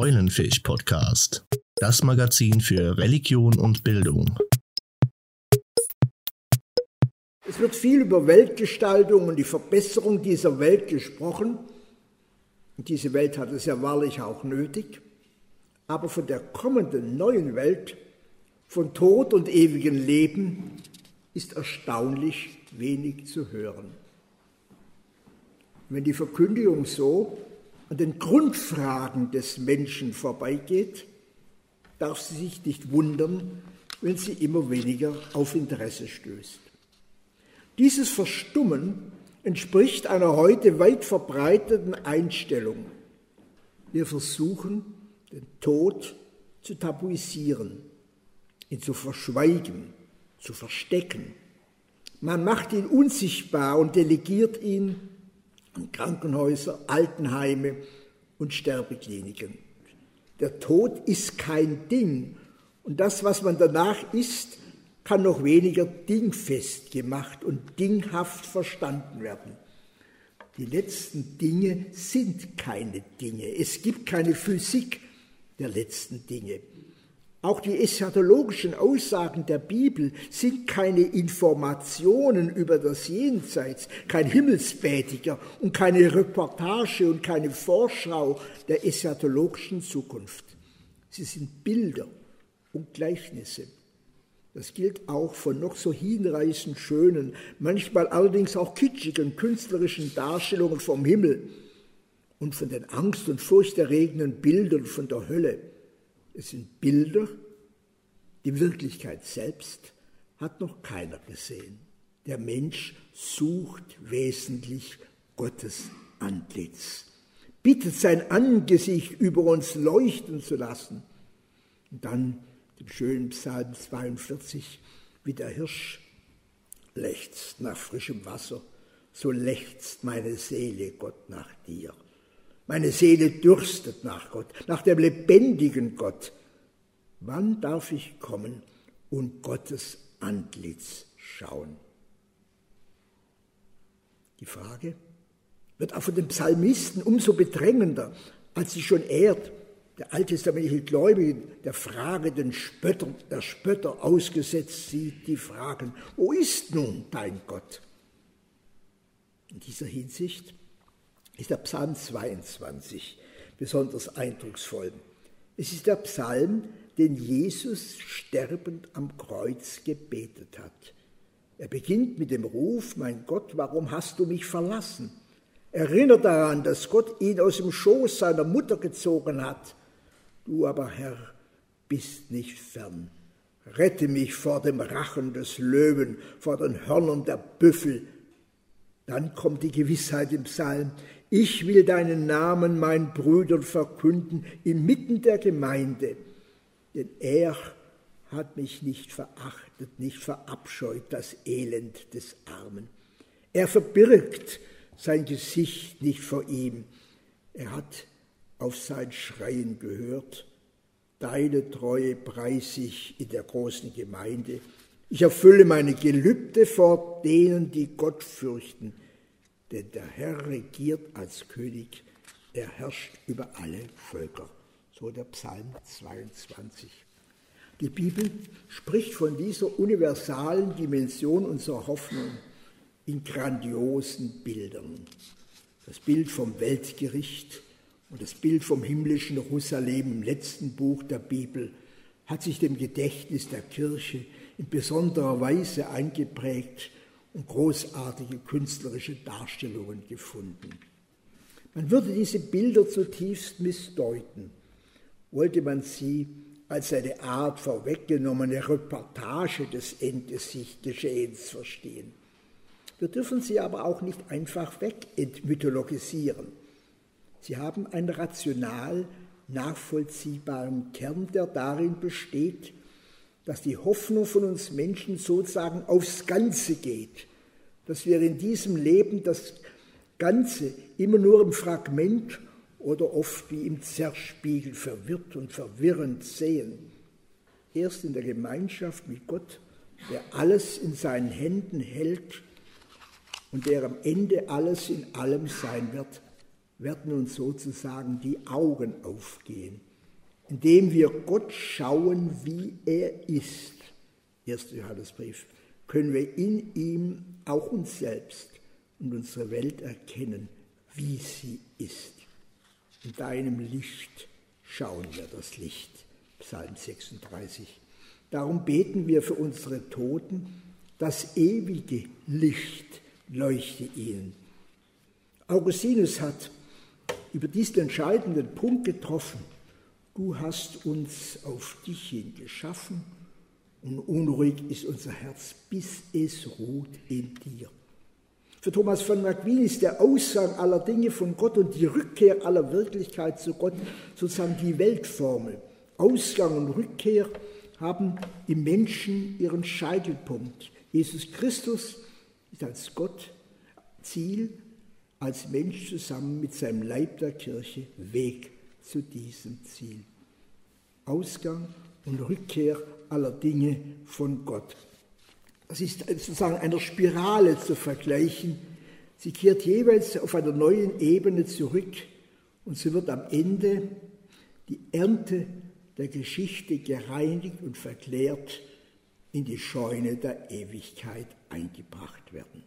Eulenfisch Podcast, das Magazin für Religion und Bildung. Es wird viel über Weltgestaltung und die Verbesserung dieser Welt gesprochen. Und diese Welt hat es ja wahrlich auch nötig. Aber von der kommenden neuen Welt, von Tod und ewigem Leben, ist erstaunlich wenig zu hören. Wenn die Verkündigung so an den Grundfragen des Menschen vorbeigeht, darf sie sich nicht wundern, wenn sie immer weniger auf Interesse stößt. Dieses Verstummen entspricht einer heute weit verbreiteten Einstellung. Wir versuchen, den Tod zu tabuisieren, ihn zu verschweigen, zu verstecken. Man macht ihn unsichtbar und delegiert ihn an Krankenhäuser, Altenheime und Sterbekliniken. Der Tod ist kein Ding und das, was man danach ist, kann noch weniger dingfest gemacht und dinghaft verstanden werden. Die letzten Dinge sind keine Dinge. Es gibt keine Physik der letzten Dinge. Auch die eschatologischen Aussagen der Bibel sind keine Informationen über das Jenseits, kein Himmelsbätiger und keine Reportage und keine Vorschau der eschatologischen Zukunft. Sie sind Bilder und Gleichnisse. Das gilt auch von noch so hinreißend schönen, manchmal allerdings auch kitschigen künstlerischen Darstellungen vom Himmel und von den angst- und furchterregenden Bildern von der Hölle. Es sind Bilder, die Wirklichkeit selbst hat noch keiner gesehen. Der Mensch sucht wesentlich Gottes Antlitz, bittet sein Angesicht über uns leuchten zu lassen. Und dann dem schönen Psalm 42, wie der Hirsch lechzt nach frischem Wasser, so lechzt meine Seele Gott nach dir. Meine Seele dürstet nach Gott, nach dem lebendigen Gott. Wann darf ich kommen und Gottes Antlitz schauen? Die Frage wird auch von den Psalmisten umso bedrängender, als sie schon ehrt, der alttestamentliche Gläubige, der Frage den Spötter, der Spötter ausgesetzt sieht, die fragen, wo ist nun dein Gott? In dieser Hinsicht ist der Psalm 22 besonders eindrucksvoll. Es ist der Psalm, den Jesus sterbend am Kreuz gebetet hat. Er beginnt mit dem Ruf, mein Gott, warum hast du mich verlassen? Erinnert daran, dass Gott ihn aus dem Schoß seiner Mutter gezogen hat. Du aber, Herr, bist nicht fern. Rette mich vor dem Rachen des Löwen, vor den Hörnern der Büffel. Dann kommt die Gewissheit im Psalm, ich will deinen Namen meinen Brüdern verkünden inmitten der Gemeinde, denn er hat mich nicht verachtet, nicht verabscheut das Elend des Armen. Er verbirgt sein Gesicht nicht vor ihm. Er hat auf sein Schreien gehört. Deine Treue preis ich in der großen Gemeinde. Ich erfülle meine Gelübde vor denen, die Gott fürchten denn der Herr regiert als König, er herrscht über alle Völker. So der Psalm 22. Die Bibel spricht von dieser universalen Dimension unserer Hoffnung in grandiosen Bildern. Das Bild vom Weltgericht und das Bild vom himmlischen Jerusalem im letzten Buch der Bibel hat sich dem Gedächtnis der Kirche in besonderer Weise eingeprägt großartige künstlerische Darstellungen gefunden. Man würde diese Bilder zutiefst missdeuten, wollte man sie als eine Art vorweggenommene Reportage des Endgesichtgeschehens verstehen. Wir dürfen sie aber auch nicht einfach wegentmythologisieren. Sie haben einen rational nachvollziehbaren Kern, der darin besteht, dass die Hoffnung von uns Menschen sozusagen aufs Ganze geht, dass wir in diesem Leben das Ganze immer nur im Fragment oder oft wie im Zerspiegel verwirrt und verwirrend sehen. Erst in der Gemeinschaft mit Gott, der alles in seinen Händen hält und der am Ende alles in allem sein wird, werden uns sozusagen die Augen aufgehen indem wir Gott schauen, wie er ist. 1. Johannesbrief. Können wir in ihm auch uns selbst und unsere Welt erkennen, wie sie ist. In deinem Licht schauen wir das Licht. Psalm 36. Darum beten wir für unsere Toten, das ewige Licht leuchte ihnen. Augustinus hat über diesen entscheidenden Punkt getroffen. Du hast uns auf dich hin geschaffen und unruhig ist unser Herz, bis es ruht in dir. Für Thomas von Aquin ist der Aussang aller Dinge von Gott und die Rückkehr aller Wirklichkeit zu Gott sozusagen die Weltformel. Ausgang und Rückkehr haben im Menschen ihren Scheitelpunkt. Jesus Christus ist als Gott Ziel, als Mensch zusammen mit seinem Leib der Kirche Weg zu diesem Ziel. Ausgang und Rückkehr aller Dinge von Gott. Das ist sozusagen einer Spirale zu vergleichen. Sie kehrt jeweils auf einer neuen Ebene zurück und sie wird am Ende die Ernte der Geschichte gereinigt und verklärt in die Scheune der Ewigkeit eingebracht werden.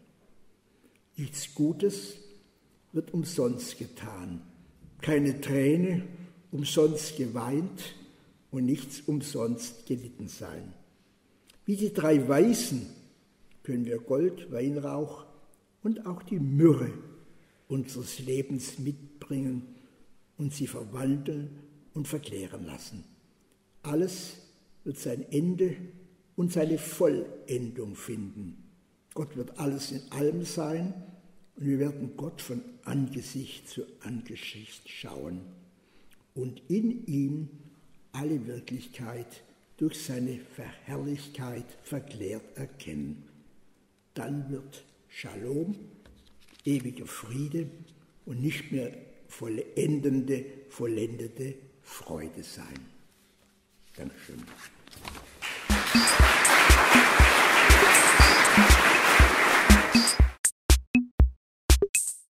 Nichts Gutes wird umsonst getan, keine Träne umsonst geweint und nichts umsonst gelitten sein. Wie die drei Weißen können wir Gold, Weinrauch und auch die Myrrhe unseres Lebens mitbringen und sie verwandeln und verklären lassen. Alles wird sein Ende und seine Vollendung finden. Gott wird alles in allem sein und wir werden Gott von Angesicht zu Angesicht schauen und in ihm alle Wirklichkeit durch seine Verherrlichkeit verklärt erkennen. Dann wird Shalom, ewiger Friede und nicht mehr vollendende, vollendete Freude sein. Dankeschön.